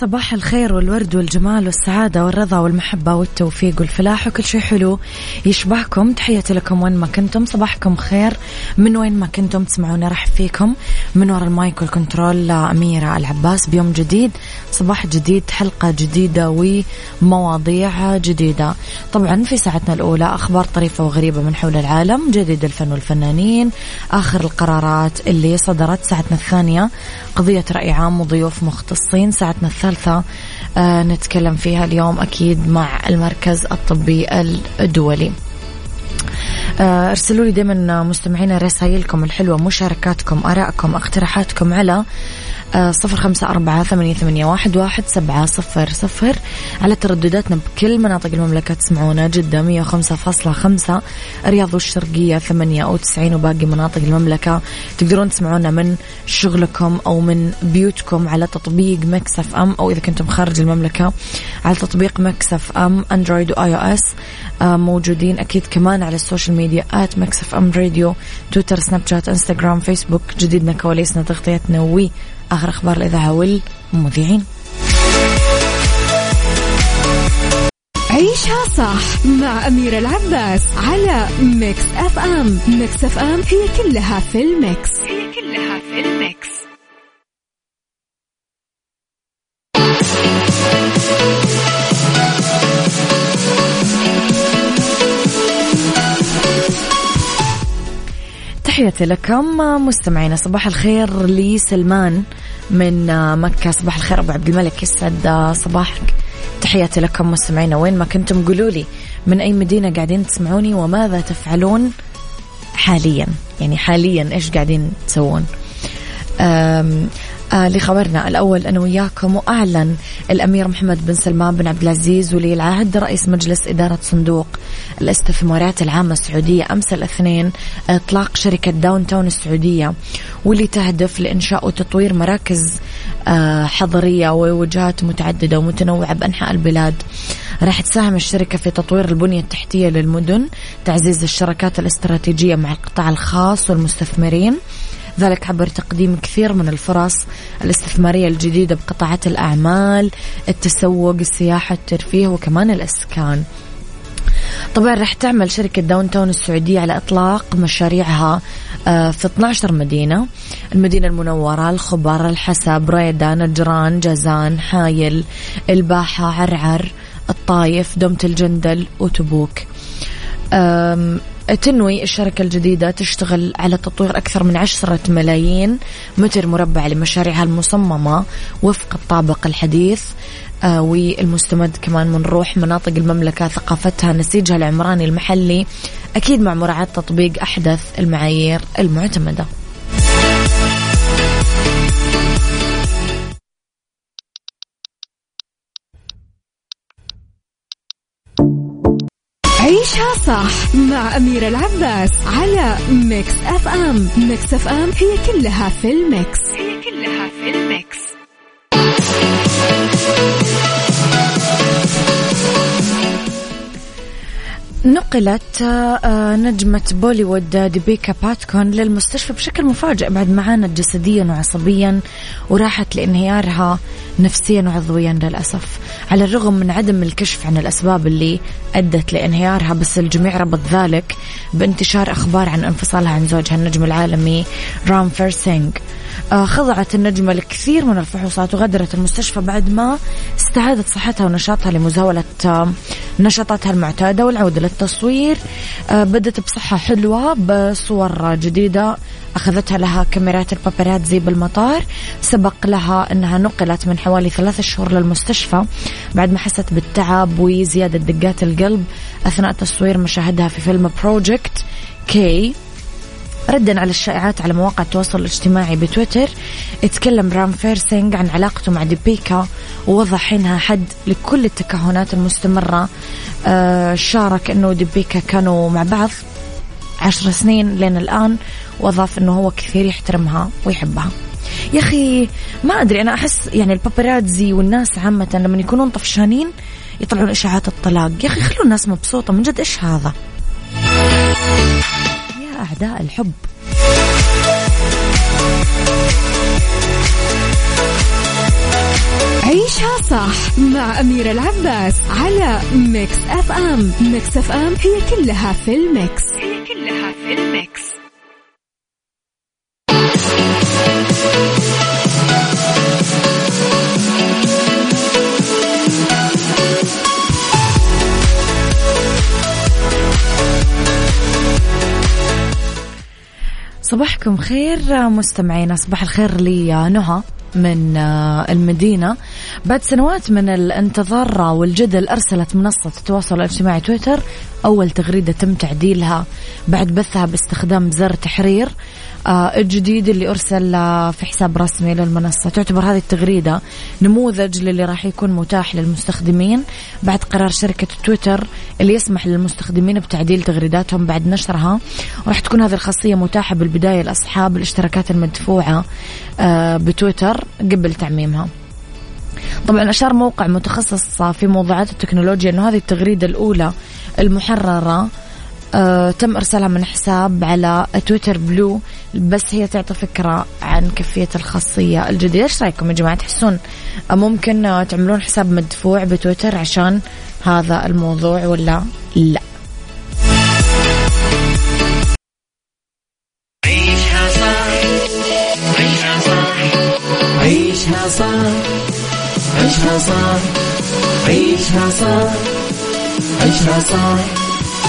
صباح الخير والورد والجمال والسعادة والرضا والمحبة والتوفيق والفلاح وكل شيء حلو يشبهكم. تحياتي لكم وين ما كنتم صباحكم خير. من وين ما كنتم تسمعونا رح فيكم من وراء ال mic وال control أميرة العباس بيوم جديد. صباح جديد حلقة جديدة ومواضيع جديدة. طبعا في ساعتنا الأولى أخبار طريفة وغريبة من حول العالم جديد الفن والفنانين آخر القرارات اللي صدرت ساعتنا الثانية قضية رأي عام وضيوف مختصين ساعتنا الثالثة آه نتكلم فيها اليوم أكيد مع المركز الطبي الدولي. آه، أرسلوا لي دائما مستمعينا رسائلكم الحلوة مشاركاتكم آرائكم اقتراحاتكم على صفر خمسة أربعة ثمانية, واحد, واحد سبعة صفر صفر. على تردداتنا بكل مناطق المملكة تسمعونا جدة مية وخمسة فاصلة خمسة. الرياض والشرقية ثمانية أو تسعين وباقي مناطق المملكة تقدرون تسمعونا من شغلكم أو من بيوتكم على تطبيق Mix FM أو إذا كنتم خارج المملكة على تطبيق Mix FM Android و iOS. آه، موجودين أكيد كمان على ال social media at Mix FM Radio Twitter Snapchat Instagram Facebook. جديدنا كواليسنا تغطيتنا وي آخر أخبار الإذاعة والمذيعين. عيشها صح مع أميرة العباس على Mix FM. Mix FM هي كلها في ال mix. هي كلها في ال mix. تحياتي لكم مستمعينا صباح الخير لسلمان من مكة. صباح الخير أبو عبد الملك يسعد صباحك. تحياتي لكم مستمعينا وين ما كنتم قولوا لي من أي مدينة قاعدين تسمعوني وماذا تفعلون حاليا؟ يعني حاليا إيش قاعدين تسوون؟ آه لخبرنا الأول أنا وياكم. وأعلن الأمير محمد بن سلمان بن عبد العزيز ولي العهد رئيس مجلس إدارة صندوق. الاستثمارات العامة السعودية أمس الاثنين إطلاق شركة داون تاون السعودية واللي تهدف لإنشاء وتطوير مراكز آه حضرية ووجهات متعددة ومتنوعة بأنحاء البلاد. راح تساهم الشركة في تطوير البنية التحتية للمدن تعزيز الشراكات الاستراتيجية مع القطاع الخاص والمستثمرين ذلك عبر تقديم كثير من الفرص الاستثمارية الجديدة بقطاعات الأعمال التسوق السياحة الترفيه وكمان الإسكان. طبعا راح تعمل شركة Downtown السعودية على إطلاق مشاريعها آه، في 12 مدينة. المدينة المنورة الخبر الأحسا بريدة نجران جازان حايل الباحة عرعر الطايف دومة الجندل وتبوك تنوي الشركة الجديدة تشتغل على تطوير أكثر من عشرة ملايين متر مربع لمشاريعها المصممة وفق الطابع الحديث آه والمستمد كمان من روح مناطق المملكة ثقافتها نسيجها العمراني المحلي أكيد مع مراعاة تطبيق أحدث المعايير المعتمدة. عيشها صح مع أميرة العباس على Mix FM. Mix FM هي كلها في ال mix. هي كلها في ال mix. نقلت آه، نجمة بوليوود ديبيكا بادكون للمستشفى بشكل مفاجئ بعد ما عانت جسديا وعصبيا وراحت لانهيارها. نفسيا وعضويا للأسف. على الرغم من عدم الكشف عن الأسباب اللي أدت لانهيارها بس الجميع ربط ذلك بانتشار أخبار عن انفصالها عن زوجها النجم العالمي رانفير سينغ. آه، خضعت النجمة لكثير من الفحوصات وغادرت المستشفى بعد ما استعادت صحتها ونشاطها لمزاولة آه، نشاطاتها المعتادة والعودة للتصوير. آه، بدت بصحة حلوة بصور جديدة. أخذتها لها كاميرات الباباراتزي بالمطار. سبق لها أنها نقلت من حوالي ثلاثة شهور للمستشفى. بعد ما حست بالتعب وزيادة دقات القلب أثناء تصوير مشاهدها في فيلم Project K ردا على الشائعات على مواقع التواصل الاجتماعي بتويتر. اتكلم رانفير سينج عن علاقته مع ديبيكا ووضع حينها حد لكل التكهنات المستمرة. آه شارك إنه ديبيكا كانوا مع بعض. عشر سنين لين الآن وأضاف أنه هو كثير يحترمها ويحبها. يا أخي ما أدري أنا أحس يعني البابراتزي والناس عامة لما يكونون طفشانين يطلعون إشاعات الطلاق. يا أخي خلوا الناس مبسوطة. من جد إيش هذا؟ يا أعداء الحب. عيشها صح مع أميرة العباس على Mix FM. Mix FM هي كلها في ال mix. هي كلها في ال mix. صباحكم خير مستمعينا صباح الخير لي نهى. من آه، المدينة. بعد سنوات من الانتظار والجدل أرسلت منصة التواصل الاجتماعي تويتر أول تغريدة تم تعديلها بعد بثها باستخدام زر تحرير. الجديد اللي أرسل في حساب رسمي للمنصة. تعتبر هذه التغريدة نموذج للي راح يكون متاح للمستخدمين بعد قرار شركة تويتر اللي يسمح للمستخدمين بتعديل تغريداتهم بعد نشرها. وراح تكون هذه الخاصية متاحة بالبداية لأصحاب الاشتراكات المدفوعة آه، بتويتر قبل تعميمها. طبعا أشار موقع متخصص في موضوعات التكنولوجيا أنه هذه التغريدة الأولى المحررة آه تم ارسالها من حساب على تويتر بلو بس هي تعطي فكرة عن كيفية الخاصية الجديدة. إيش رأيكم يا جماعة؟ تحسون ممكن تعملون حساب مدفوع بتويتر عشان هذا الموضوع ولا لا؟ عيشها صح. عيشها صح. عيشها صح. عيشها صح. عيشها صح. عيشها صح.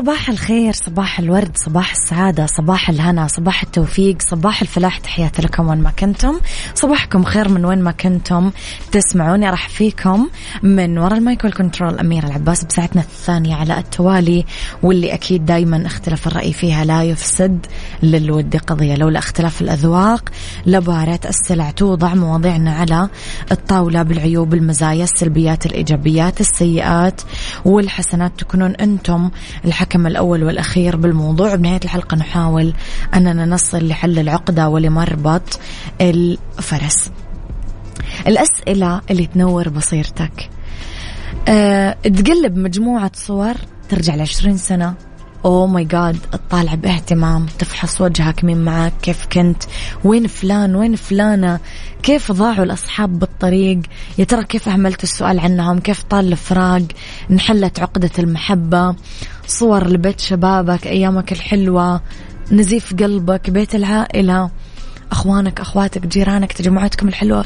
صباح الخير صباح الورد صباح السعادة صباح الهنا صباح التوفيق صباح الفلاح. تحياتي لكم وين ما كنتم. صباحكم خير من وين ما كنتم تسمعوني. ترحب فيكم من وراء المايك والكنترول أميرة العباس بساعتنا الثانية على التوالي واللي أكيد دايما اختلاف الرأي فيها لا يفسد للود قضية. لولا اختلاف الأذواق لبارت السلع توضع مواضيعنا على الطاولة بالعيوب المزايا السلبيات الإيجابيات السيئات والحسنات تكونون أنتم الحكم الأول والأخير بالموضوع. بنهاية الحلقة نحاول أننا نصل لحل العقدة ولمربط الفرس. الأسئلة اللي تنور بصيرتك. أه تقلب مجموعة صور ترجع لعشرين سنة. اوه ماي جاد تطالع باهتمام تفحص وجهك مين معك كيف كنت وين فلان وين فلانة كيف ضاعوا الأصحاب بالطريق يا ترى كيف أهملت السؤال عنهم كيف طال الفراق انحلت عقدة المحبة. صور لبيت شبابك أيامك الحلوة نزيف قلبك بيت العائلة. أخوانك أخواتك جيرانك تجمعاتكم الحلوة.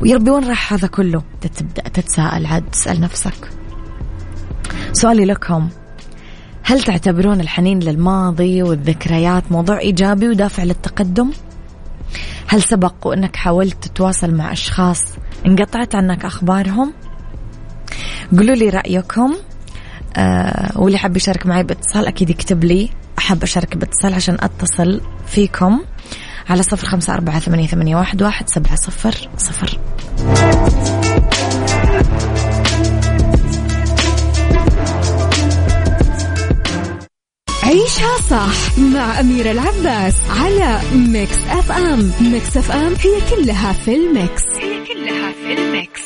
ويا ربي وين راح هذا كله؟ تبدأ تتساءل عاد تسأل نفسك. سؤالي لكم هل تعتبرون الحنين للماضي والذكريات موضوع إيجابي ودافع للتقدم؟ هل سبق وأنك حاولت تتواصل مع أشخاص انقطعت عنك أخبارهم؟ قولوا لي رأيكم. آه واللي حاب يشارك معي باتصال أكيد يكتب لي. أحب أشارك باتصال عشان أتصل فيكم على صفر خمسة أربعة ثمانية, ثمانية واحد, واحد سبعة صفر صفر. عيشها صح مع أميرة العباس على Mix FM Mix FM هي كلها في ال mix. هي كلها في ال mix.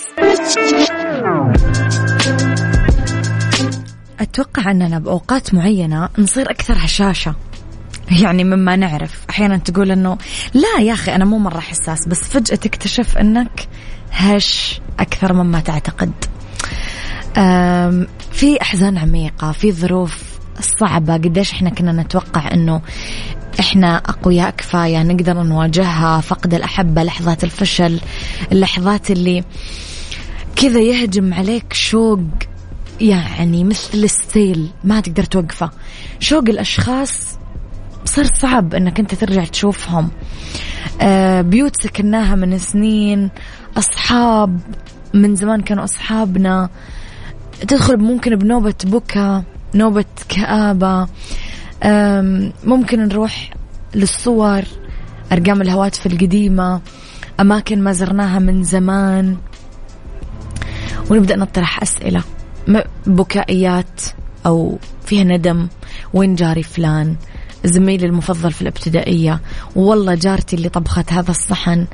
أتوقع أننا بأوقات معينة نصير أكثر هشاشة. يعني مما نعرف. أحيانا تقول أنه لا يا أخي أنا مو مرة حساس بس فجأة تكتشف أنك هش أكثر مما تعتقد. في أحزان عميقة في ظروف صعبة. قديش إحنا كنا نتوقع إنه إحنا أقوياء كفاية نقدر نواجهها فقد الأحبة لحظات الفشل اللحظات اللي كذا يهجم عليك شوق. يعني مثل السيل ما تقدر توقفه. شوق الأشخاص صار صعب إنك أنت ترجع تشوفهم. آه بيوت سكناها من سنين أصحاب من زمان كانوا أصحابنا. تدخل ممكن بنوبة بكى نوبة كآبة. ممكن نروح للصور أرقام الهواتف القديمة أماكن ما زرناها من زمان. ونبدأ نطرح أسئلة. بكائيات أو فيها ندم. وين جاري فلان؟ زميلي المفضل في الابتدائية. والله جارتي اللي طبخت هذا الصحن.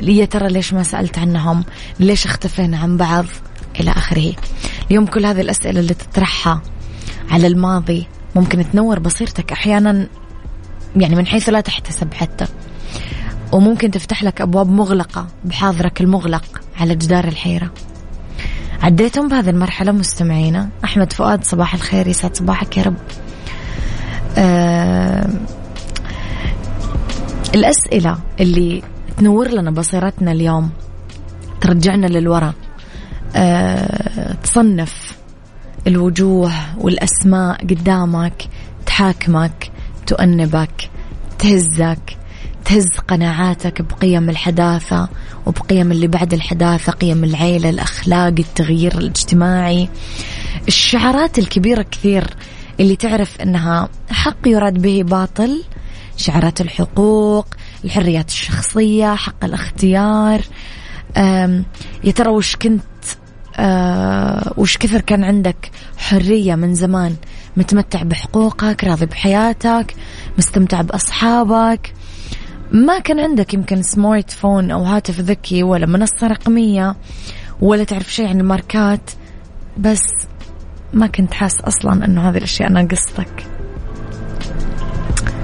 يا ترى ليش ما سألت عنهم؟ ليش اختفينا عن بعض؟ إلى آخره. اليوم كل هذه الأسئلة اللي تطرحها على الماضي ممكن تنور بصيرتك أحيانا يعني من حيث لا تحتسب حتى. وممكن تفتح لك أبواب مغلقة بحاضرك المغلق على جدار الحيرة. عديتم بهذه المرحلة مستمعينا؟ أحمد فؤاد صباح الخير. يسعد صباحك يا رب. آه الأسئلة اللي تنور لنا بصيرتنا اليوم ترجعنا للوراء أه تصنف الوجوه والأسماء قدامك تحاكمك تؤنبك تهزك تهز قناعاتك بقيم الحداثة وبقيم اللي بعد الحداثة قيم العيلة الأخلاق التغيير الاجتماعي. الشعارات الكبيرة كثير اللي تعرف أنها حق يراد به باطل شعارات الحقوق الحريات الشخصية حق الاختيار. يا ترى وش كنت آه وش كثر كان عندك حرية من زمان متمتع بحقوقك راضي بحياتك مستمتع بأصحابك؟ ما كان عندك يمكن سمارت فون أو هاتف ذكي ولا منصة رقمية ولا تعرف شيء عن الماركات بس ما كنت حاس أصلا أنه هذه الأشياء ناقصتك.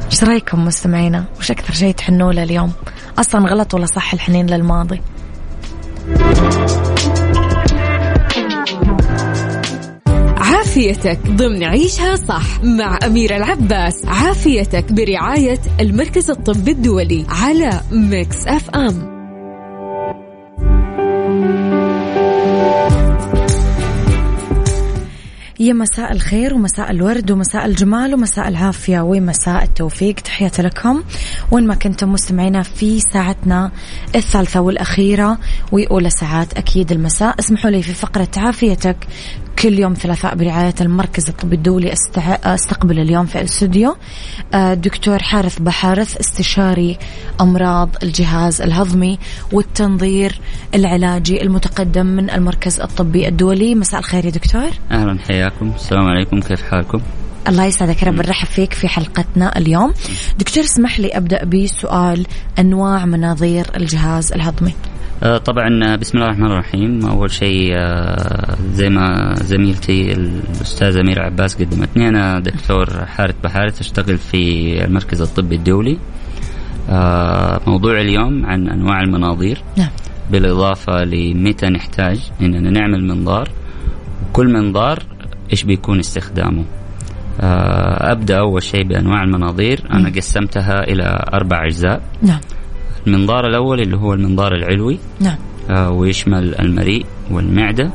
إيش رأيكم مستمعينا؟ وش أكثر شيء تحنوا له اليوم أصلا غلط ولا صح الحنين للماضي؟ عافيتك ضمن عيشها صح مع أميرة العباس. عافيتك برعاية المركز الطبي الدولي على Mix FM يا مساء الخير ومساء الورد ومساء الجمال ومساء العافية ومساء التوفيق. تحياتي لكم وين ما كنتم مستمعينا في ساعتنا الثالثة والأخيرة وأولى ساعات أكيد المساء. اسمحوا لي في فقرة عافيتك كل يوم ثلاثاء برعاية المركز الطبي الدولي. أستقبل اليوم في الاستوديو آه، دكتور حارث بحارث استشاري أمراض الجهاز الهضمي والتنظير العلاجي المتقدم من المركز الطبي الدولي. مساء الخير يا دكتور. أهلا حياكم. السلام عليكم. كيف حالكم؟ الله يسعدك رب نرحب فيك في حلقتنا اليوم. دكتور اسمح لي أبدأ بسؤال أنواع مناظير الجهاز الهضمي. آه، طبعا بسم الله الرحمن الرحيم. أول شيء آه، زي ما زميلتي الأستاذة أميرة عباس قدمتني أنا دكتور حارث بحارث أشتغل في المركز الطبي الدولي. آه، موضوع اليوم عن أنواع المناظير. نعم. بالإضافة لمتى نحتاج إننا نعمل منظار. وكل منظار إيش بيكون استخدامه؟ أبدأ أول شيء بأنواع المناظير. أنا قسمتها إلى أربع أجزاء. نعم. المنظار الأول اللي هو المنظار العلوي. نعم. آه ويشمل المريء والمعدة.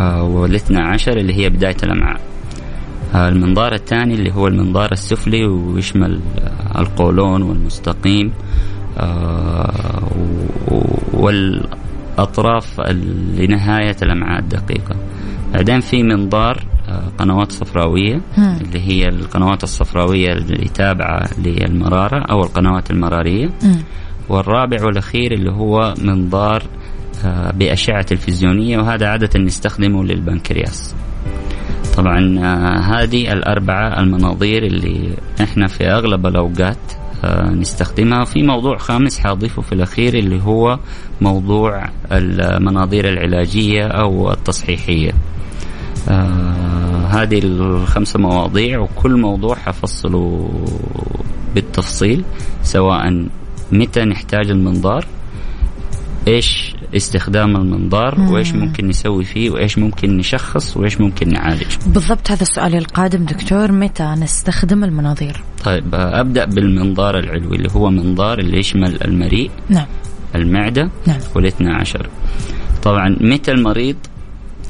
آه والاثنى عشر اللي هي بداية الأمعاء. آه المنظار الثاني اللي هو المنظار السفلي ويشمل آه القولون والمستقيم. آه والأطراف لنهاية الأمعاء الدقيقة. بعدين في منظار قنوات صفراوية اللي هي القنوات الصفراوية اللي تابعة للمرارة أو القنوات المرارية. والرابع والأخير اللي هو منظار آه، بأشعة تلفزيونية وهذا عادة نستخدمه للبنكرياس. طبعا آه، هذه الأربعة المناظير اللي إحنا في أغلب الأوقات آه، نستخدمها. في موضوع خامس حاضيفه في الأخير اللي هو موضوع المناظير العلاجية أو التصحيحية. آه هذه الخمسة مواضيع وكل موضوع حفصله بالتفصيل سواء متى نحتاج المنظار إيش استخدام المنظار مم. وإيش ممكن نسوي فيه وإيش ممكن نشخص وإيش ممكن نعالج. بالضبط هذا السؤال القادم. دكتور متى نستخدم المناظير؟ طيب أبدأ بالمنظار العلوي اللي هو منظار اللي يشمل المريء نعم. المعدة نعم. والاثنى عشر. طبعا متى المريض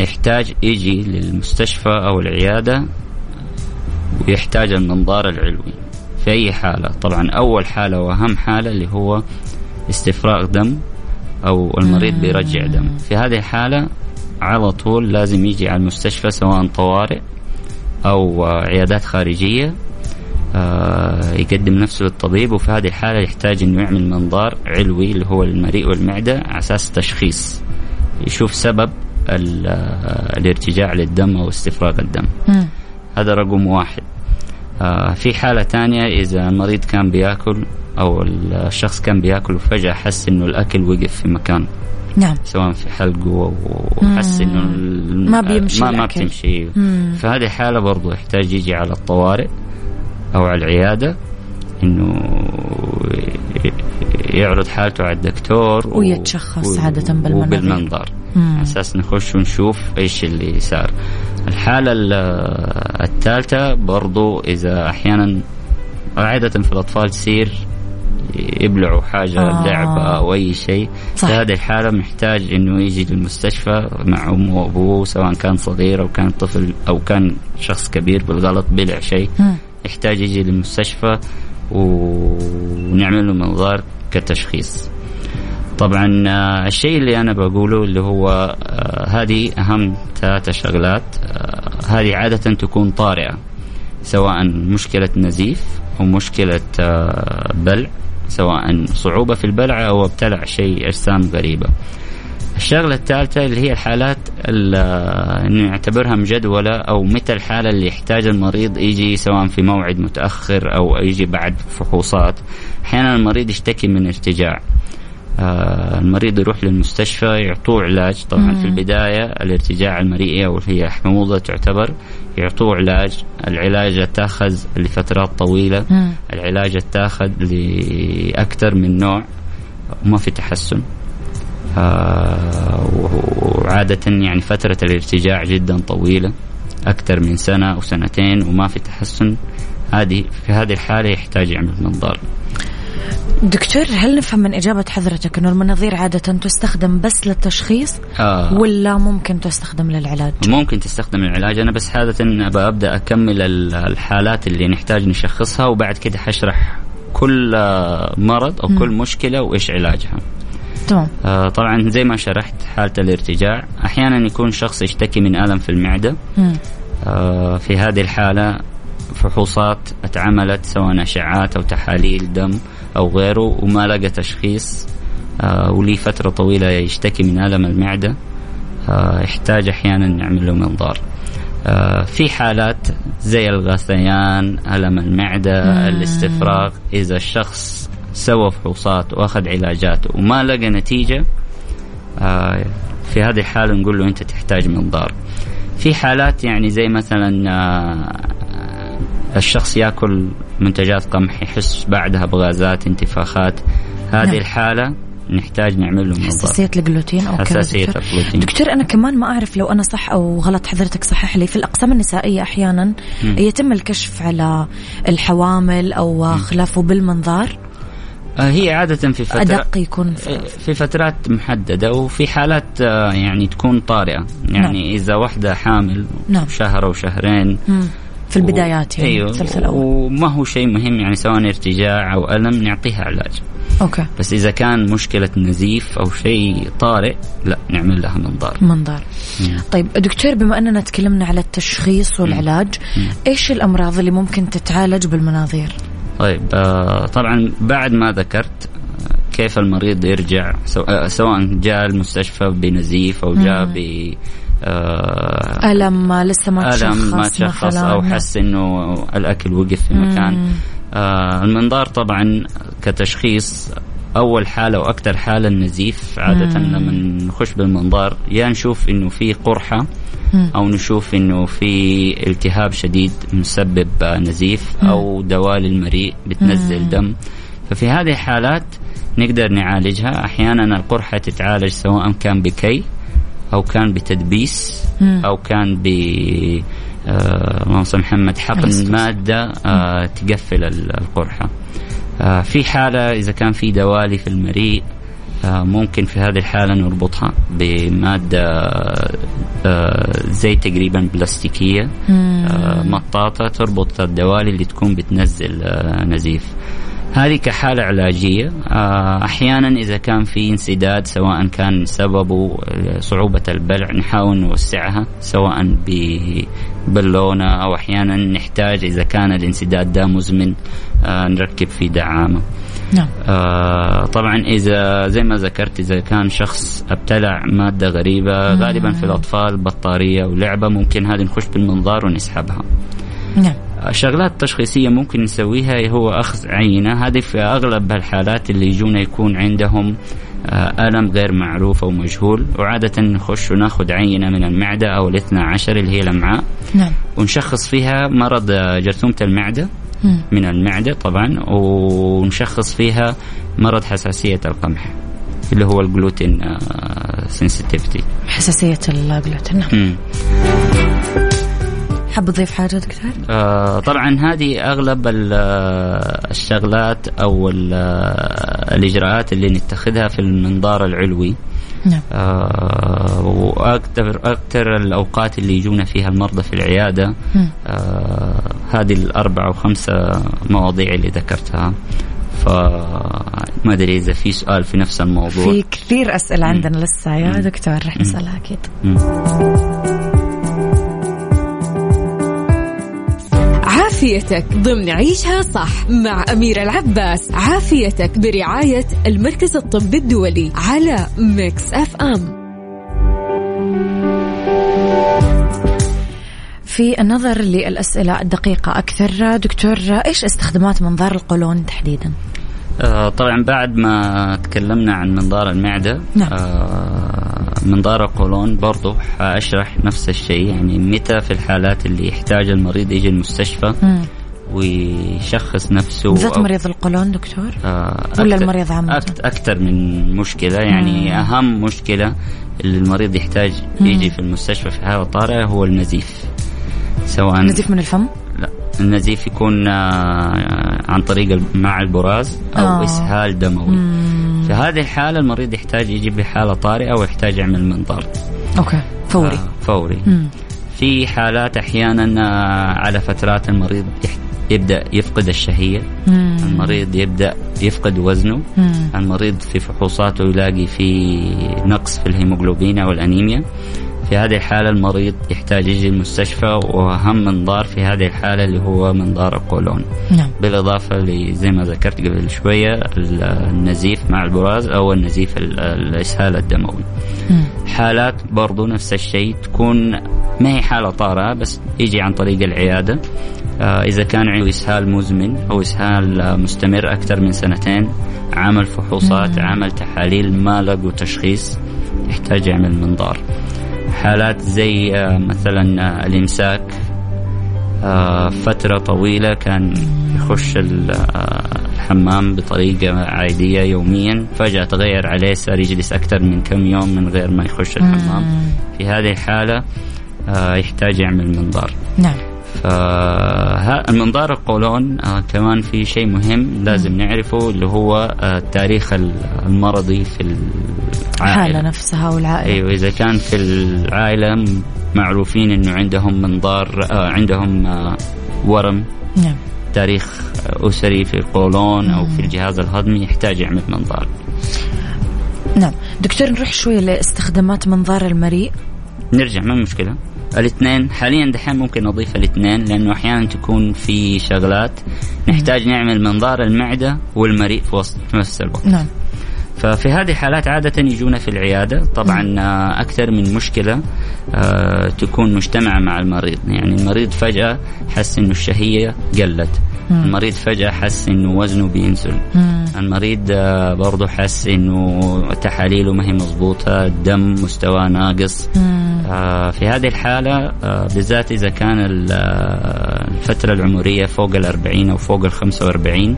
يحتاج يجي للمستشفى أو العيادة ويحتاج المنظار العلوي في أي حالة. طبعا أول حالة وأهم حالة اللي هو استفراغ دم أو المريض بيرجع دم. في هذه الحالة على طول لازم يجي على المستشفى سواء طوارئ أو عيادات خارجية آه، يقدم نفسه للطبيب. وفي هذه الحالة يحتاج إنه يعمل منظار علوي اللي هو المريء والمعدة على أساس تشخيص يشوف سبب الارتجاع للدم أو استفراغ الدم. هذا رقم واحد. آه، في حالة ثانية إذا المريض كان بيأكل أو الشخص كان بيأكل وفجأة حس إنه الأكل وقف في مكان. نعم. سواء في حلقه وحس إنه ما بيمشي ما, ما بتمشي. فهذه الحاله برضو يحتاج يجي على الطوارئ أو على العيادة إنه يعرض حالته على الدكتور ويتشخص عادة بالمنظار وبالمنظار على أساس نخش ونشوف إيش اللي صار. الحالة الثالثة برضو إذا أحيانا عادة في الأطفال تصير يبلعوا حاجة آه. لعبة أو أي شيء. في هذه الحالة محتاج إنه يجي للمستشفى مع أمه وأبوه سواء كان صغير أو كان طفل أو كان شخص كبير بالغلط بلع شيء. يحتاج يجي للمستشفى ونعمل له منظار كتشخيص. طبعا آه، الشيء اللي أنا بقوله اللي هو آه، هذه أهم ثلاثة شغلات آه، هذه عادة تكون طارئة سواء مشكلة نزيف أو مشكلة بلع سواء صعوبة في البلع أو ابتلع شيء أجسام غريبة. الشغلة الثالثة اللي هي الحالات اللي نعتبرها مجدولة أو متى الحالة اللي يحتاج المريض يجي سواء في موعد متأخر أو يجي بعد فحوصات. أحيانا المريض يشتكي من ارتجاع. المريض يروح للمستشفى يعطوه علاج. طبعا مم. في البداية الارتجاع المريئي أو هي حموضة تعتبر يعطوه علاج. العلاج اتاخذ لفترات طويلة. مم. العلاج اتاخذ لأكثر من نوع. وما في تحسن. آه وعادة يعني فترة الارتجاع جدا طويلة أكثر من سنة أو سنتين وما في تحسن. هذه في هذه الحالة يحتاج يعمل منظار دكتور هل نفهم من إجابة حضرتك أنه المناظير عادة تستخدم بس للتشخيص آه. ولا ممكن تستخدم للعلاج؟ ممكن تستخدم للعلاج أنا بس عادة أبدأ أكمل الحالات اللي نحتاج نشخصها وبعد كده حشرح كل مرض أو م. كل مشكلة وإيش علاجها تمام آه طبعا زي ما شرحت حالة الارتجاع أحيانا يكون شخص يشتكي من ألم في المعدة آه في هذه الحالة فحوصات اتعملت سواء أشعات أو تحاليل دم أو غيره وما لقى تشخيص. آه ولي فترة طويلة يشتكي من ألم المعدة. آه يحتاج أحيانا نعمل له منظار. آه في حالات زي الغثيان ألم المعدة. الاستفراغ. إذا الشخص سوى فحوصات وأخذ علاجات وما لقى نتيجة في هذه الحالة نقول له أنت تحتاج منظار. في حالات يعني زي مثلا الشخص ياكل منتجات قمح يحس بعدها بغازات انتفاخات هذه نعم. الحالة نحتاج نعمل له حساسية الجلوتين أو حساسية الجلوتين دكتور أنا كمان ما أعرف لو أنا صح أو غلط حضرتك صحح لي في الأقسام النسائية أحيانا م. يتم الكشف على الحوامل أو خلافه بالمنظار آه، هي عادة في فترة أدق يكون في, آه، في فترات محددة وفي حالات آه، يعني تكون طارئة يعني نعم. إذا واحدة حامل نعم. شهر أو شهرين م. في البدايات يعني أيوه الثلث الأول. وما هو شيء مهم يعني سواء ارتجاع أو ألم نعطيها علاج. أوكي. بس إذا كان مشكلة نزيف أو شيء طارئ لا نعمل لها منظار. منظار. طيب دكتور بما أننا تكلمنا على التشخيص والعلاج إيش الأمراض اللي ممكن تتعالج بالمناظير؟ طيب آه طبعا بعد ما ذكرت كيف المريض يرجع سواء جاء المستشفى بنزيف أو جاء ب آه ألم لسه ما تشخص ألم ما تشخص أو حس إنه الأكل وقف في مكان آه المنظار طبعا كتشخيص أول حالة وأكثر حالة النزيف عادة مم. لما نخش بالمنظار يا نشوف إنه في قرحة مم. أو نشوف إنه في التهاب شديد مسبب نزيف مم. أو دواء للمريء بتنزل مم. دم ففي هذه الحالات نقدر نعالجها أحيانا القرحة تتعالج سواء كان بكي أو كان بتدبيس أو كان ب آه، اللهم صل محمد حقن مادة آه تقفل القرحة. آه في حالة إذا كان في دوالي في المريء ممكن في هذه الحالة نربطها بمادة زي تقريبا بلاستيكية مطاطة تربط الدوالي اللي تكون بتنزل نزيف. هذه كحالة علاجية آه، أحيانا إذا كان في انسداد سواء كان سببه صعوبة البلع نحاول نوسعها سواء ببالونة أو أحيانا نحتاج إذا كان الانسداد ده مزمن آه، نركب فيه دعامة نعم. آه طبعا إذا زي ما ذكرت إذا كان شخص ابتلع مادة غريبة مم. غالبا في الأطفال بطارية ولعبه ممكن هذه نخش بالمنظار ونسحبها نعم شغلات تشخيصية ممكن نسويها هو أخذ عينة. هذه في أغلب الحالات اللي يجونا يكون عندهم آه، ألم غير معروف أو مجهول. وعادة نخش وناخذ عينة من المعدة أو الاثنى عشر اللي هي الأمعاء. نعم. ونشخص فيها مرض جرثومة المعدة. مم. من المعدة طبعا. ونشخص فيها مرض حساسية القمح اللي هو الجلوتين سنسيتيفيتي آه، حساسية الجلوتين نعم. حاب تضيف حاجة دكتور؟ آه طبعا هذه أغلب الشغلات أو الإجراءات اللي نتخذها في المنظار العلوي. نعم. آه وأكثر أكثر الأوقات اللي يجونا فيها المرضى في العيادة. آه هذه الأربع أو خمسة مواضيع اللي ذكرتها. فما أدري إذا في سؤال في نفس الموضوع. في كثير أسئلة عندنا لسه يا دكتور رح نسألها أكيد. عافيتك. ضمن عيشها صح مع أميرة العباس. عافيتك برعاية المركز الطبي الدولي على ميكس أف أم. في النظر للأسئلة الدقيقة أكثر دكتور إيش استخدامات منظار القولون تحديدا؟ آه طبعا بعد ما تكلمنا عن منظار المعدة نعم. آه منظار القولون برضو حأشرح نفس الشيء يعني متى في الحالات اللي يحتاج المريض يجي المستشفى مم. ويشخص نفسه بالذات مريض القولون دكتور آه ولا المريض عامة أكثر من مشكلة يعني مم. أهم مشكلة اللي المريض يحتاج يجي في المستشفى في حالة طارئة هو النزيف سواء نزيف من الفم النزيف يكون آه، عن طريق مع البراز أو أوه. إسهال دموي مم. في هذه الحالة المريض يحتاج يجي بحالة طارئة ويحتاج يعمل منظار okay فوري آه فوري مم. في حالات أحيانا آه، على فترات المريض يبدأ يفقد الشهية مم. المريض يبدأ يفقد وزنه مم. المريض في فحوصاته يلاقي في نقص في الهيموغلوبين أو الأنيميا في هذه الحالة المريض يحتاج يجي المستشفى وأهم منظار في هذه الحالة اللي هو منظار القولون نعم. بالإضافة زي ما ذكرت قبل شوية النزيف مع البراز أو النزيف الإسهال الدموي مم. حالات برضو نفس الشيء تكون ما هي حالة طارئة بس يجي عن طريق العيادة آه إذا كان عنده إسهال مزمن أو إسهال مستمر أكثر من سنتين عمل فحوصات مم. عمل تحاليل ما لقوا تشخيص يحتاج يعمل منظار حالات زي آه، مثلا آه، الإمساك آه، فترة طويلة كان يخش الحمام بطريقة عادية يوميا فجأة تغير عليه صار يجلس أكثر من كم يوم من غير ما يخش الحمام. في هذه الحالة يحتاج يعمل منظار. نعم. فالمنظار القولون آه كمان في شيء مهم لازم نعرفه اللي هو آه التاريخ المرضي في العائلة. نفسها والعائلة. أيوة إذا كان في العائلة معروفين إنه عندهم منظار آه عندهم آه ورم. نعم. تاريخ أسري في القولون أو في الجهاز الهضمي يحتاج يعمل منظار. نعم. دكتور نروح شوي لاستخدامات منظار المريء. نرجع ما مشكلة. الاثنين حاليا دحين ممكن نضيف الاثنين لأنه أحيانا تكون في شغلات نحتاج نعمل منظار المعدة والمريء في وسط في نفس الوقت. نعم. ففي هذه الحالات عادة يجونا في العيادة. طبعا آه، أكثر من مشكلة. تكون مجتمعة مع المريض. يعني المريض فجأة حس إنه الشهية قلت. المريض فجأة حس إنه وزنه بينزل. المريض آه، برضه حس إنه تحاليله ما هي مضبوطة الدم مستواه ناقص. في هذه الحالة بالذات إذا كان الفترة العمرية فوق الأربعين أو فوق الخمسة وأربعين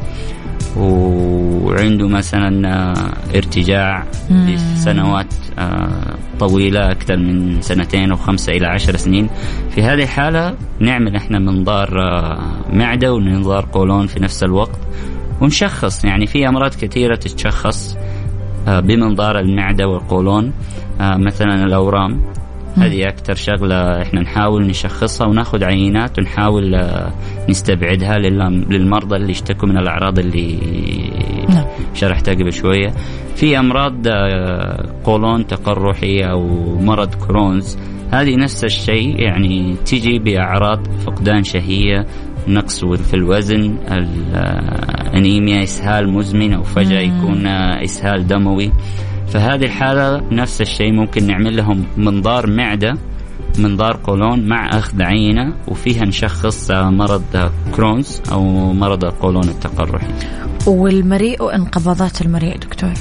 وعنده مثلا آه، ارتجاع لسنوات آه، طويلة أكثر من سنتين أو خمسة إلى عشر سنين. في هذه الحالة نعمل إحنا منظار آه، معدة ومنظار قولون في نفس الوقت ونشخص. يعني في أمراض كثيرة تتشخص بمنظار المعدة والقولون. مثلا الأورام هذه أكثر شغلة إحنا نحاول نشخصها ونأخذ عينات ونحاول آه، نستبعدها للمرضى اللي يشتكوا من الأعراض اللي. شرحتها قبل شوية. في أمراض آه، قولون تقرحي أو مرض كرونز. هذه نفس الشيء يعني تيجي بأعراض فقدان شهية نقص في الوزن الأنيميا إسهال مزمن أو فجأة يكون آه، إسهال دموي. فهذه الحالة نفس الشيء ممكن نعمل لهم منظار معدة. منظار قولون مع أخذ عينة وفيها نشخص مرض كرونز أو مرض القولون التقرحي. والمريء وانقباضات المريء دكتور؟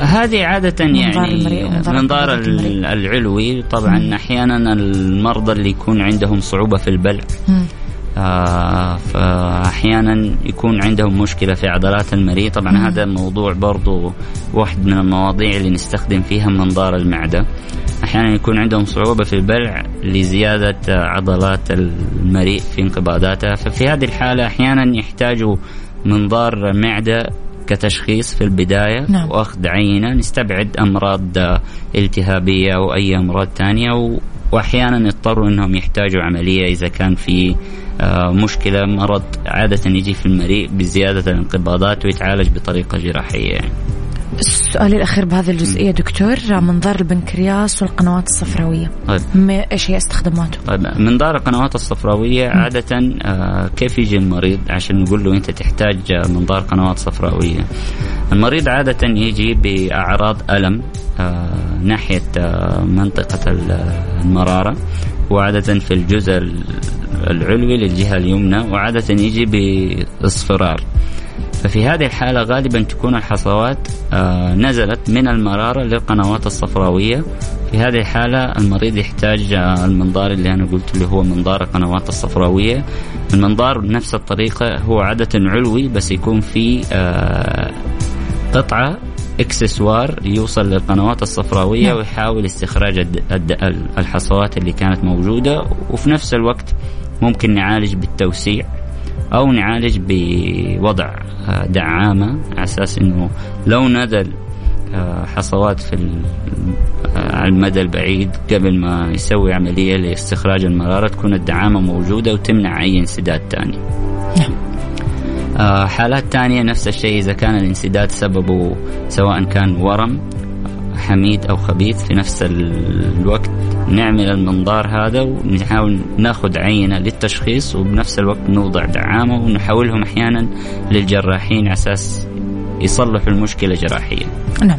هذه عادة يعني منظار العلوي. طبعا أحيانا المرضى اللي يكون عندهم صعوبة في البلع. آه فأحيانا يكون عندهم مشكلة في عضلات المريء طبعا مم. هذا موضوع برضو واحد من المواضيع اللي نستخدم فيها منظار المعدة أحيانا يكون عندهم صعوبة في البلع لزيادة عضلات المريء في انقباضاتها ففي هذه الحالة أحيانا يحتاجوا منظار معدة كتشخيص في البداية نعم. وأخذ عينة نستبعد أمراض التهابية أو أي أمراض ثانية وأحيانا يضطروا أنهم يحتاجوا عملية إذا كان في آه، مشكلة مرض عادة يجي في المريء بزيادة الانقباضات ويتعالج بطريقة جراحية يعني. السؤال الأخير بهذه الجزئية دكتور منظار البنكرياس والقنوات الصفراوية طيب. إيش هي استخداماته؟ طيب منظار القنوات الصفراوية م. عادة آه كيف يجي المريض عشان نقول له أنت تحتاج منظار قنوات صفراوية المريض عادة يجي بأعراض ألم آه ناحية آه منطقة المرارة وعادة في الجزء العلوي للجهة اليمنى وعادة يجي بإصفرار. ففي هذه الحالة غالبا تكون الحصوات آه نزلت من المرارة للقنوات الصفراوية. في هذه الحالة المريض يحتاج آه المنظار اللي أنا قلت اللي هو منظار القنوات الصفراوية. المنظار بنفس الطريقة هو عادة علوي بس يكون في قطعة إكسسوار يوصل للقنوات الصفراوية نعم. ويحاول استخراج الحصوات اللي كانت موجودة وفي نفس الوقت ممكن نعالج بالتوسيع أو نعالج بوضع آه، دعامة على أساس إنه لو نزل آه، حصوات في آه، على المدى البعيد قبل ما يسوي عملية لاستخراج المرارة تكون الدعامة موجودة وتمنع أي انسداد ثاني. نعم. حالات ثانية نفس الشيء إذا كان الانسداد سببه سواء كان ورم حميد أو خبيث في نفس الوقت نعمل المنظار هذا ونحاول ناخذ عينة للتشخيص وبنفس الوقت نوضع دعامة ونحولهم أحيانا للجراحين على أساس يصلحوا المشكلة جراحيا. نعم.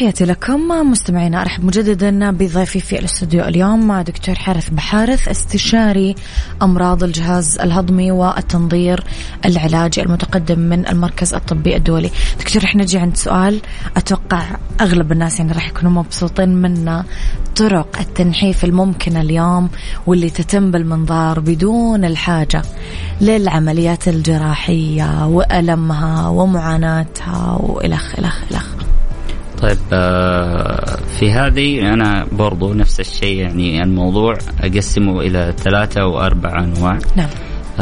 تحياتي لكم مستمعينا أرحب مجددا بضيفي في الاستوديو اليوم دكتور حارث بحارث استشاري أمراض الجهاز الهضمي والتنظير العلاجي المتقدم من المركز الطبي الدولي. دكتور إحنا نجي عند سؤال أتوقع أغلب الناس يعني راح يكونوا مبسوطين منه طرق التنحيف الممكنة اليوم واللي تتم بالمنظار بدون الحاجة للعمليات الجراحية وألمها ومعاناتها والخ الخ الخ. طيب آه في هذه أنا برضو نفس الشيء يعني الموضوع أقسمه إلى ثلاثة أو أربع أنواع. نعم.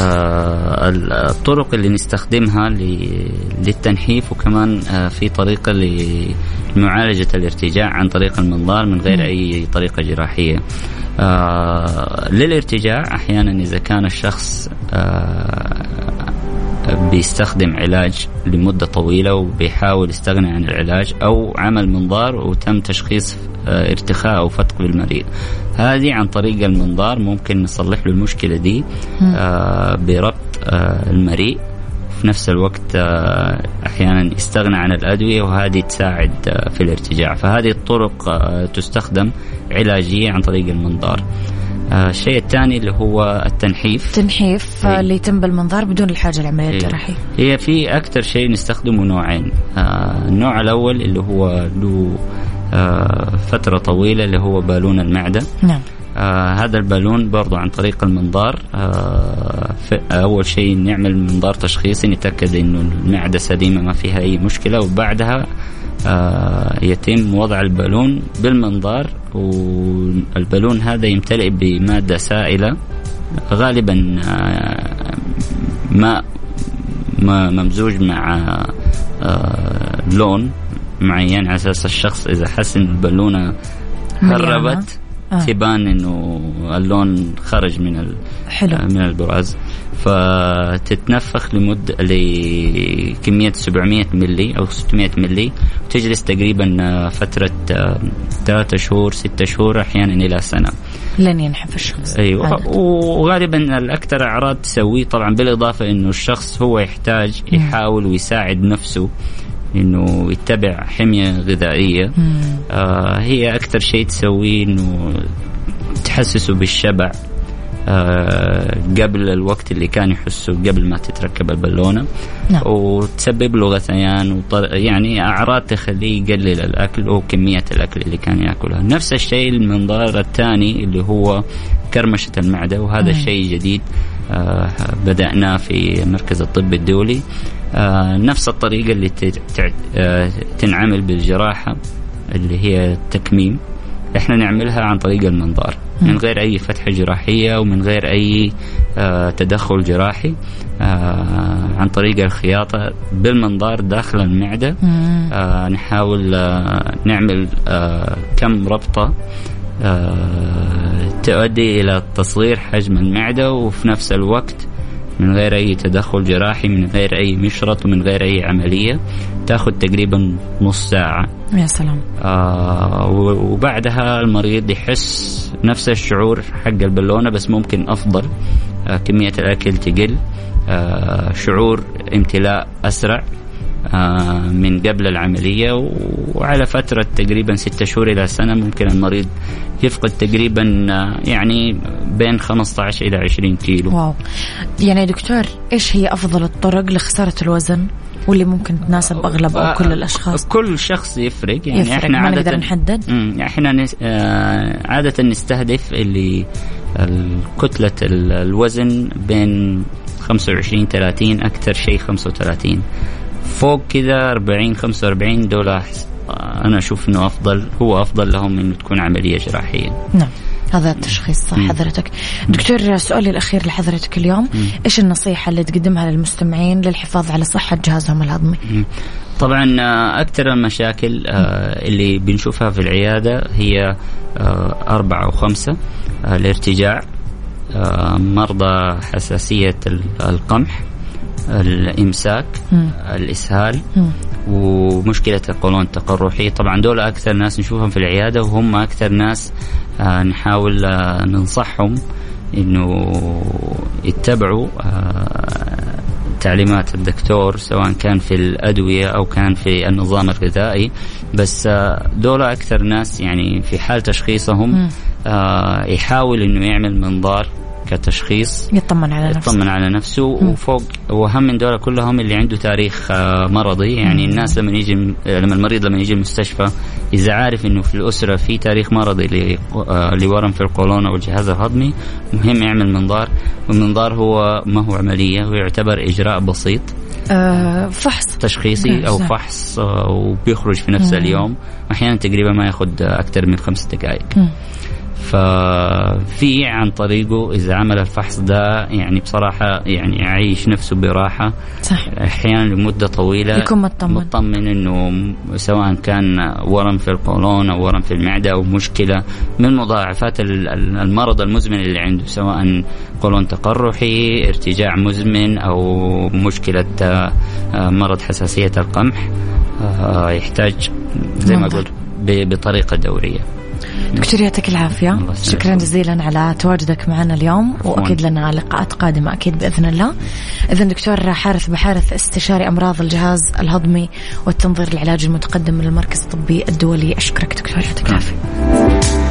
آه الطرق اللي نستخدمها للتنحيف وكمان آه في طريقة لمعالجة الارتجاع عن طريق المنظار من غير أي طريقة جراحية. للارتجاع أحيانا إذا كان الشخص بيستخدم علاج لمدة طويلة وبيحاول يستغني عن العلاج أو عمل منظار وتم تشخيص آه، ارتخاء أو فتق بالمريء هذه عن طريق المنظار ممكن نصلح له المشكلة دي آه، بربط آه، المريء في نفس الوقت أحيانا يستغنى عن الأدوية وهذه تساعد في الارتجاع. فهذه الطرق تستخدم علاجية عن طريق المنظار. الشيء الثاني اللي هو التنحيف. تنحيف إيه. اللي يتم بالمنظار بدون الحاجة للعمليه الجراحية. هي في أكثر شيء نستخدمه نوعين. آه النوع الأول اللي هو له آه فترة طويلة اللي هو بالون المعدة. نعم. آه هذا البالون برضو عن طريق المنظار آه أول شيء نعمل منظار تشخيصي نتأكد إنه المعدة سليمة ما فيها أي مشكلة وبعدها آه يتم وضع البالون بالمنظار والبالون هذا يمتلئ بمادة سائلة غالبا آه ماء ممزوج مع آه لون معين على أساس الشخص إذا حس ان البالونه هربت. آه. تبان إنه اللون خرج من حلو. آه، من البراز فتتنفخ لمدة لكمية 700 ملي أو 600 ملي وتجلس تقريبا آه، فترة آه، ثلاثة شهور ستة شهور أحيانا إلى سنة. لن ينحف الشخص أيوه. وغالبا الأكثر أعراض تسويه طبعا بالإضافة إنه الشخص هو يحتاج يحاول ويساعد نفسه إنه يتبع حمية غذائية. آه هي أكثر شيء تسويه إنه تحسسه بالشبع. آه قبل الوقت اللي كان يحسه قبل ما تتركب البالونة. نعم. وتسبب له غثيان وطر... يعني أعراض تخليه يقلل الأكل وكميه الأكل اللي كان يأكلها. نفس الشيء المنظار الثاني اللي هو كرمشة المعدة وهذا الشيء جديد. بدأناه في مركز الطب الدولي. آه نفس الطريقة اللي آه تنعمل بالجراحة اللي هي التكميم. إحنا نعملها عن طريق المنظار من غير أي فتحة جراحية ومن غير أي آه تدخل جراحي آه عن طريق الخياطة بالمنظار داخل المعدة. آه نحاول آه نعمل آه كم ربطة آه تؤدي إلى تصغير حجم المعدة وفي نفس الوقت من غير أي تدخل جراحي من غير أي مشرط ومن غير أي عملية تأخذ تقريبا نص ساعة. يا سلام. آه وبعدها المريض يحس نفس الشعور حق البالونة بس ممكن أفضل. آه كمية الأكل تقل. آه شعور امتلاء أسرع. آه من قبل العملية وعلى فترة تقريبا ستة شهور إلى سنة ممكن المريض يفقد تقريبا آه يعني بين 15 إلى 20 كيلو. واو. يعني دكتور إيش هي أفضل الطرق لخسارة الوزن واللي ممكن تناسب أغلب أو كل الأشخاص؟ كل شخص يفرق. يعني يفرق. إحنا عاده نقدر نحدد؟ إحنا نس... آه عادة نستهدف اللي كتله الوزن بين 25 30 أكثر شيء 35 فوق كذا 40 45 دول أنا أشوف إنه أفضل هو أفضل لهم إنه تكون عملية جراحية. نعم. هذا التشخيص صح حضرتك. دكتور سؤالي الأخير لحضرتك اليوم. مم. إيش النصيحة اللي تقدمها للمستمعين للحفاظ على صحة جهازهم الهضمي؟ مم. طبعا آه، أكثر المشاكل آه، اللي بنشوفها في العيادة هي آه، أربعة أو خمسة الارتجاع مرضى حساسية القمح الإمساك مم. الإسهال مم. ومشكلة القولون التقرحي طبعا دول أكثر ناس نشوفهم في العيادة وهم أكثر ناس آه نحاول آه ننصحهم إنه يتبعوا آه تعليمات الدكتور سواء كان في الأدوية أو كان في النظام الغذائي بس دول أكثر ناس يعني في حال تشخيصهم يحاول إنه يعمل منظار كتشخيص يطمن على نفسه. يطمن على نفسه وفوق واهم من دول كلهم اللي عنده تاريخ آه، مرضي. يعني. الناس لما يجي لما المريض لما يجي المستشفى إذا عارف إنه في الأسرة في تاريخ مرضي آه، لورم في القولون أو الجهاز الهضمي مهم يعمل منظار. والمنظار هو ما هو عملية هو يعتبر إجراء بسيط. آه فحص. تشخيصي أو فحص آه وبيخرج في نفس اليوم. أحيانا تقريبا ما ياخذ أكثر من خمس دقائق. ففي عن طريقه إذا عمل الفحص ده يعني بصراحة يعني يعيش نفسه براحة. صح أحيانا لمدة طويلة يكون مطمن. مطمن إنه سواء كان ورم في القولون أو ورم في المعدة أو مشكلة من مضاعفات المرض المزمن اللي عنده سواء قولون تقرحي ارتجاع مزمن أو مشكلة آه، مرض حساسية القمح آه، يحتاج زي ما قلت بطريقة دورية. دكتور يعطيك العافية. شكرا جزيلا على تواجدك معنا اليوم وأكيد لنا لقاءات قادمة أكيد بإذن الله. إذا دكتور حارث بحارث استشاري أمراض الجهاز الهضمي والتنظير العلاجي المتقدم من المركز الطبي الدولي. أشكرك دكتور يعطيك العافية.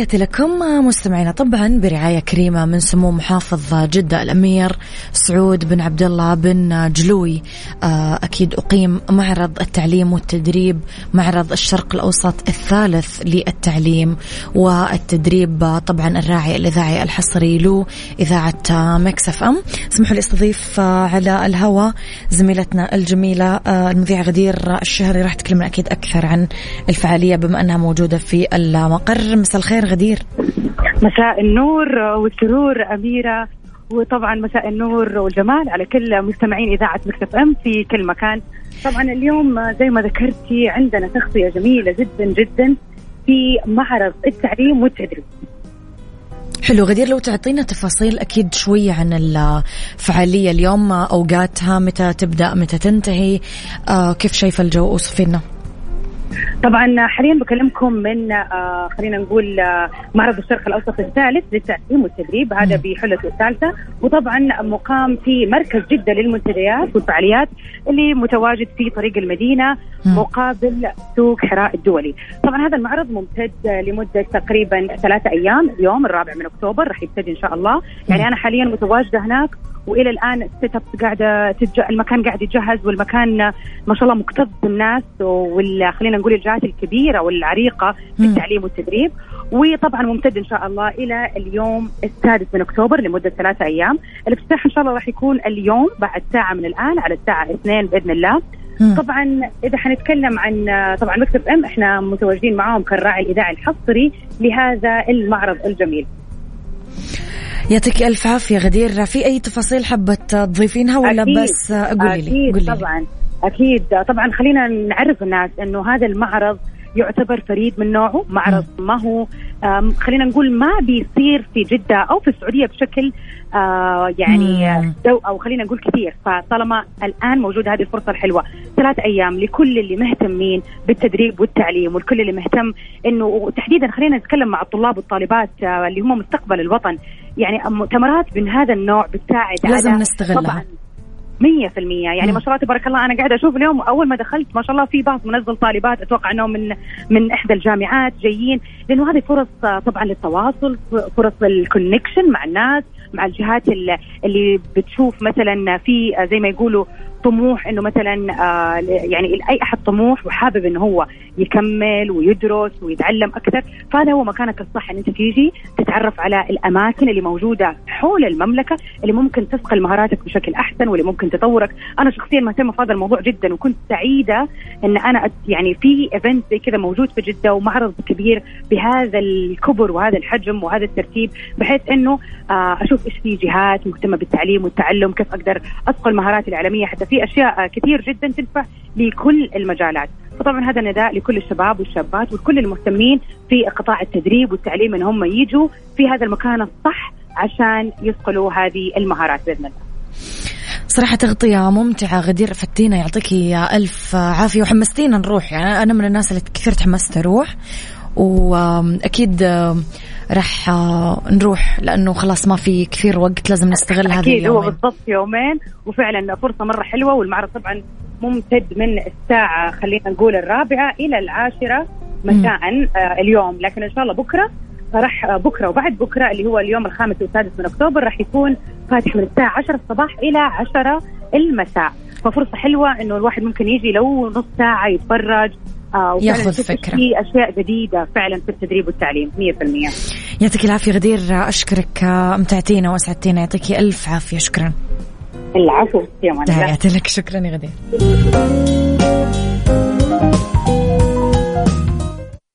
تحياتي لكم مستمعينا طبعا برعاية كريمة من سمو محافظ جدة الأمير سعود بن عبد الله بن جلوي. آه، أكيد أقيم معرض التعليم والتدريب معرض الشرق الأوسط الثالث للتعليم والتدريب طبعا الراعي الإذاعي الحصري له إذاعة Mix FM. اسمحوا لي استضيف على الهواء زميلتنا الجميلة آه، المذيعة غدير الشهري. راح تكلمنا أكيد أكثر عن الفعالية بما أنها موجودة في المقر. مساء الخير غدير. مساء النور والسرور أميرة وطبعا مساء النور والجمال على كل مستمعين إذاعة مكتب أم في كل مكان. طبعا اليوم زي ما ذكرتي عندنا تغطية جميلة جدا جدا في معرض التعليم والتدريب. حلو غدير لو تعطينا تفاصيل أكيد شوية عن الفعالية اليوم. أوقاتها متى تبدأ متى تنتهي؟ آه كيف شايفة الجو أوصفينا طبعا حاليا بكلمكم من آه خلينا نقول آه معرض الشرق الأوسط الثالث للتعليم والتدريب هذا بحلته الثالثة. وطبعا مقام في مركز جدة للمنتديات والفعاليات اللي متواجد في طريق المدينة مقابل سوق حراء الدولي. طبعا هذا المعرض ممتد لمدة تقريبا ثلاثة أيام اليوم الرابع من أكتوبر راح يبتدي إن شاء الله. يعني أنا حاليا متواجدة هناك وإلى الآن ال set up قاعدة تتج... المكان قاعد يجهز والمكان ما شاء الله مكتظ بالناس وال خلينا نقول الجهات الكبيرة والعريقة في التعليم والتدريب. وطبعا ممتد إن شاء الله إلى اليوم السادس من أكتوبر لمدة ثلاثة أيام. الافتتاح إن شاء الله راح يكون اليوم بعد ساعه من الآن على الساعة 2 بإذن الله. طبعا إذا حنتكلم عن طبعا Mix FM إحنا متواجدين معاهم كالراعي الإذاعي الحصري لهذا المعرض الجميل. يعطيك ألف عافية غدير. في أي تفاصيل حابة تضيفينها ولا أكيد. بس قولي لي؟ أكيد قولي طبعا. أكيد. طبعا خلينا نعرف الناس إنه هذا المعرض يعتبر فريد من نوعه. معرض ما هو. خلينا نقول ما بيصير في جدة أو في السعودية بشكل آه يعني دو أو خلينا نقول كثير. فطالما الآن موجودة هذه الفرصة الحلوة ثلاث أيام لكل اللي مهتمين بالتدريب والتعليم والكل اللي مهتم إنه تحديدا خلينا نتكلم مع الطلاب والطالبات آه اللي هم مستقبل الوطن. يعني مؤتمرات من هذا النوع بتساعد لازم نستغلها. طبعا مية في المية. يعني ما شاء الله تبارك الله أنا قاعدة أشوف اليوم أول ما دخلت ما شاء الله في بعض منزل طالبات أتوقع أنهم من من إحدى الجامعات جايين. لأنه هذه فرص طبعا للتواصل فرص للكونكشن مع الناس مع الجهات اللي بتشوف مثلا في زي ما يقولوا طموح إنه مثلا آه يعني أي أحد طموح وحابب إنه هو يكمل ويدرس ويتعلم أكثر فهذا هو مكانك الصح إن أنت تيجي تتعرف على الأماكن اللي موجودة حول المملكة اللي ممكن تثقل مهاراتك بشكل أحسن واللي ممكن تطورك. أنا شخصيا مهتمه في هذا الموضوع جدا وكنت سعيدة إن أنا يعني في ايفنت زي كذا موجود في جدة ومعرض كبير بهذا الكبر وهذا الحجم وهذا الترتيب بحيث إنه آه أشوف إيش في جهات مهتمة بالتعليم والتعلم كيف أقدر أثقل مهاراتي العلميه حتى في أشياء كثير جدا تنفع لكل المجالات. فطبعا هذا نداء لكل الشباب والشابات وكل المهتمين في قطاع التدريب والتعليم إن هم يجوا في هذا المكان الصح عشان يثقلوا هذه المهارات بإذن الله. صراحة تغطية ممتعة غدير فتينا يعطيك ألف عافية. وحمستينا نروح. يعني أنا من الناس اللي كثير تحمست أروح. وأكيد راح نروح لأنه خلاص ما في كثير وقت لازم نستغل هذه أكيد هو بالضبط يومين وفعلا فرصة مرة حلوة والمعرض طبعا ممتد من الساعة خلينا نقول الرابعة إلى العاشرة مساء آه اليوم. لكن إن شاء الله بكرة راح بكرة وبعد بكرة اللي هو اليوم الخامس والسادس من أكتوبر راح يكون فاتح من الساعة 10 الصباح إلى 10 المساء. ففرصة حلوة إنه الواحد ممكن يجي لو نص ساعة يتفرج آه ياخذ فكرة. في أشياء جديدة فعلا في التدريب والتعليم 100% يعطيك العافية غدير أشكرك امتعتينا وأسعدتينا يعطيك ألف عافية شكرا. العفو يا تحياتي لك شكرا يا غدير.